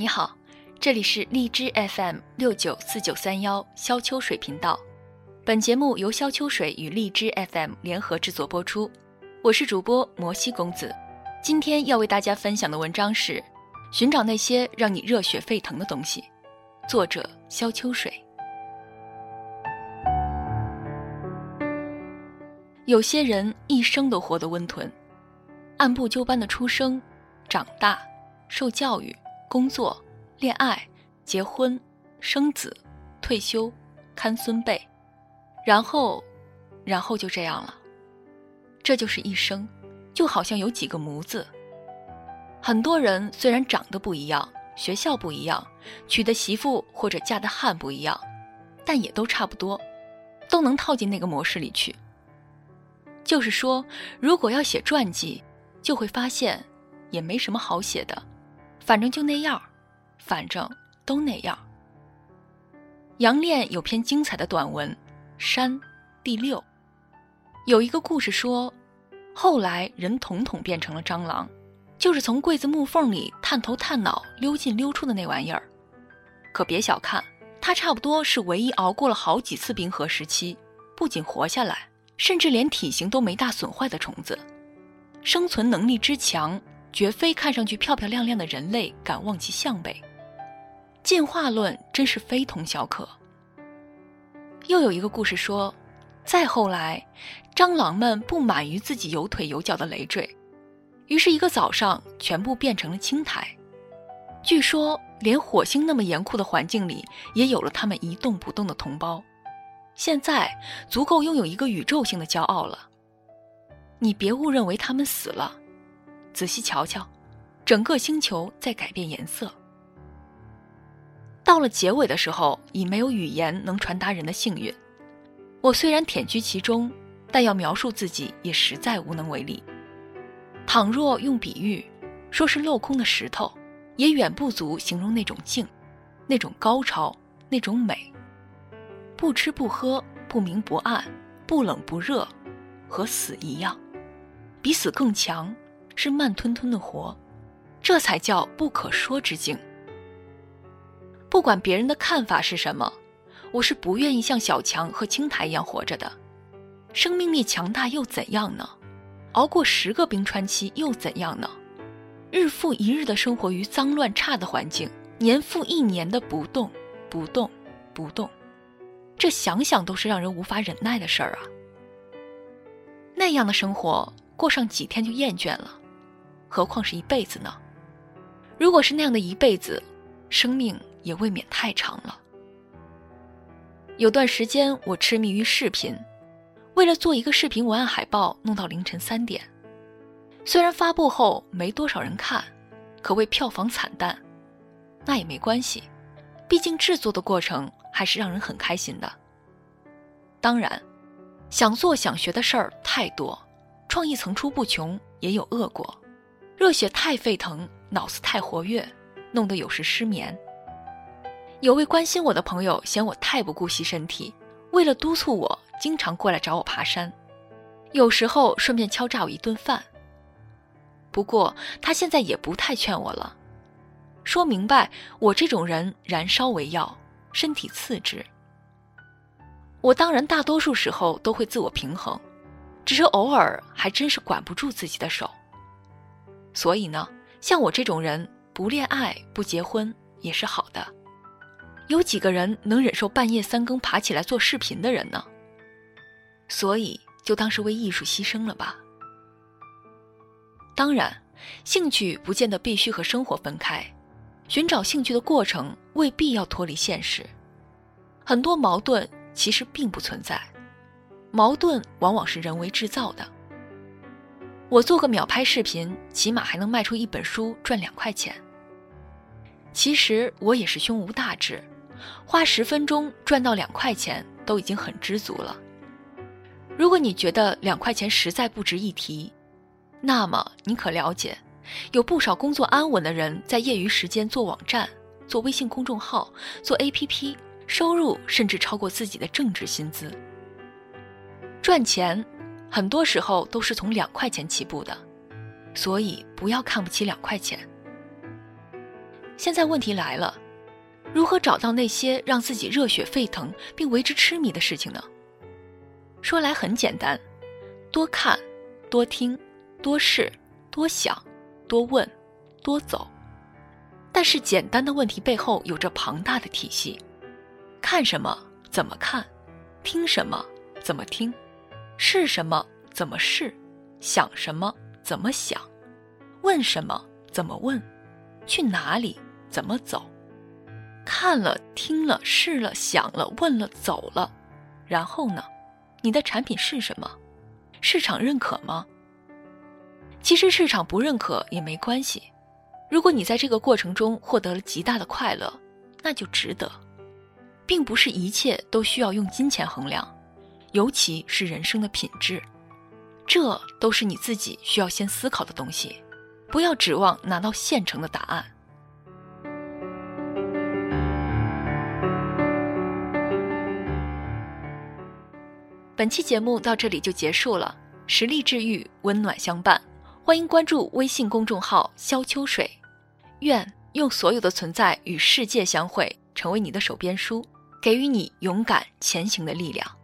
你好，这里是荔枝 FM 六九四九三幺肖秋水频道，本节目由肖秋水与荔枝 FM 联合制作播出，我是主播摩西公子。今天要为大家分享的文章是《寻找那些让你热血沸腾的东西》，作者肖秋水。有些人一生都活得温吞，按部就班的出生、长大、受教育、工作、恋爱、结婚、生子、退休、看孙辈，然后，然后就这样了。这就是一生，就好像有几个模子。很多人虽然长得不一样，学校不一样，娶的媳妇或者嫁的汉不一样，但也都差不多，都能套进那个模式里去。就是说，如果要写传记，就会发现，也没什么好写的，反正就那样，反正都那样。杨炼有篇精彩的短文《山》，第六，有一个故事说，后来人统统变成了蟑螂，就是从柜子木缝里探头探脑溜进溜出的那玩意儿。可别小看它，差不多是唯一熬过了好几次冰河时期，不仅活下来。甚至连体型都没大损坏的虫子，生存能力之强，绝非看上去漂漂亮亮的人类敢望其项背。进化论真是非同小可。又有一个故事说，再后来，蟑螂们不满于自己有腿有脚的累赘，于是一个早上全部变成了青苔。据说，连火星那么严酷的环境里，也有了他们一动不动的同胞。现在足够拥有一个宇宙性的骄傲了。你别误认为他们死了，仔细瞧瞧，整个星球在改变颜色。到了结尾的时候，已没有语言能传达人的幸运。我虽然忝居其中，但要描述自己也实在无能为力。倘若用比喻，说是镂空的石头，也远不足形容那种静，那种高超，那种美。不吃不喝，不明不暗，不冷不热，和死一样，比死更强，是慢吞吞的活，这才叫不可说之境。不管别人的看法是什么，我是不愿意像小强和青苔一样活着的。生命力强大又怎样呢？熬过十个冰川期又怎样呢？日复一日的生活于脏乱差的环境，年复一年的不动，不动，不动。这想想都是让人无法忍耐的事儿啊！那样的生活过上几天就厌倦了，何况是一辈子呢？如果是那样的一辈子，生命也未免太长了。有段时间我痴迷于视频，为了做一个视频文案海报，弄到凌晨三点。虽然发布后没多少人看，可谓票房惨淡，那也没关系，毕竟制作的过程。还是让人很开心的。当然，想做想学的事儿太多，创意层出不穷，也有恶果。热血太沸腾，脑子太活跃，弄得有时失眠。有位关心我的朋友嫌我太不顾惜身体，为了督促我，经常过来找我爬山，有时候顺便敲诈我一顿饭。不过他现在也不太劝我了，说明白我这种人燃烧为要。身体次之，我当然大多数时候都会自我平衡，只是偶尔还真是管不住自己的手。所以呢，像我这种人，不恋爱不结婚也是好的。有几个人能忍受半夜三更爬起来做视频的人呢？所以就当是为艺术牺牲了吧。当然，兴趣不见得必须和生活分开。寻找兴趣的过程未必要脱离现实，很多矛盾其实并不存在，矛盾往往是人为制造的。我做个秒拍视频，起码还能卖出一本书赚两块钱。其实我也是胸无大志，花十分钟赚到两块钱都已经很知足了。如果你觉得两块钱实在不值一提，那么你可了解？有不少工作安稳的人在业余时间做网站、做微信公众号、做 APP，收入甚至超过自己的正职薪资。赚钱很多时候都是从两块钱起步的，所以不要看不起两块钱。现在问题来了，如何找到那些让自己热血沸腾并为之痴迷的事情呢？说来很简单，多看，多听，多试，多想，多问，多走。但是简单的问题背后有着庞大的体系：看什么？怎么看？听什么？怎么听？试什么？怎么试？想什么？怎么想？问什么？怎么问？去哪里？怎么走？看了、听了、试了、想了、问了、走了，然后呢？你的产品是什么？市场认可吗？其实市场不认可也没关系，如果你在这个过程中获得了极大的快乐，那就值得。并不是一切都需要用金钱衡量，尤其是人生的品质，这都是你自己需要先思考的东西，不要指望拿到现成的答案。本期节目到这里就结束了，实力治愈，温暖相伴，欢迎关注微信公众号“萧秋水”，愿用所有的存在与世界相会，成为你的手边书，给予你勇敢前行的力量。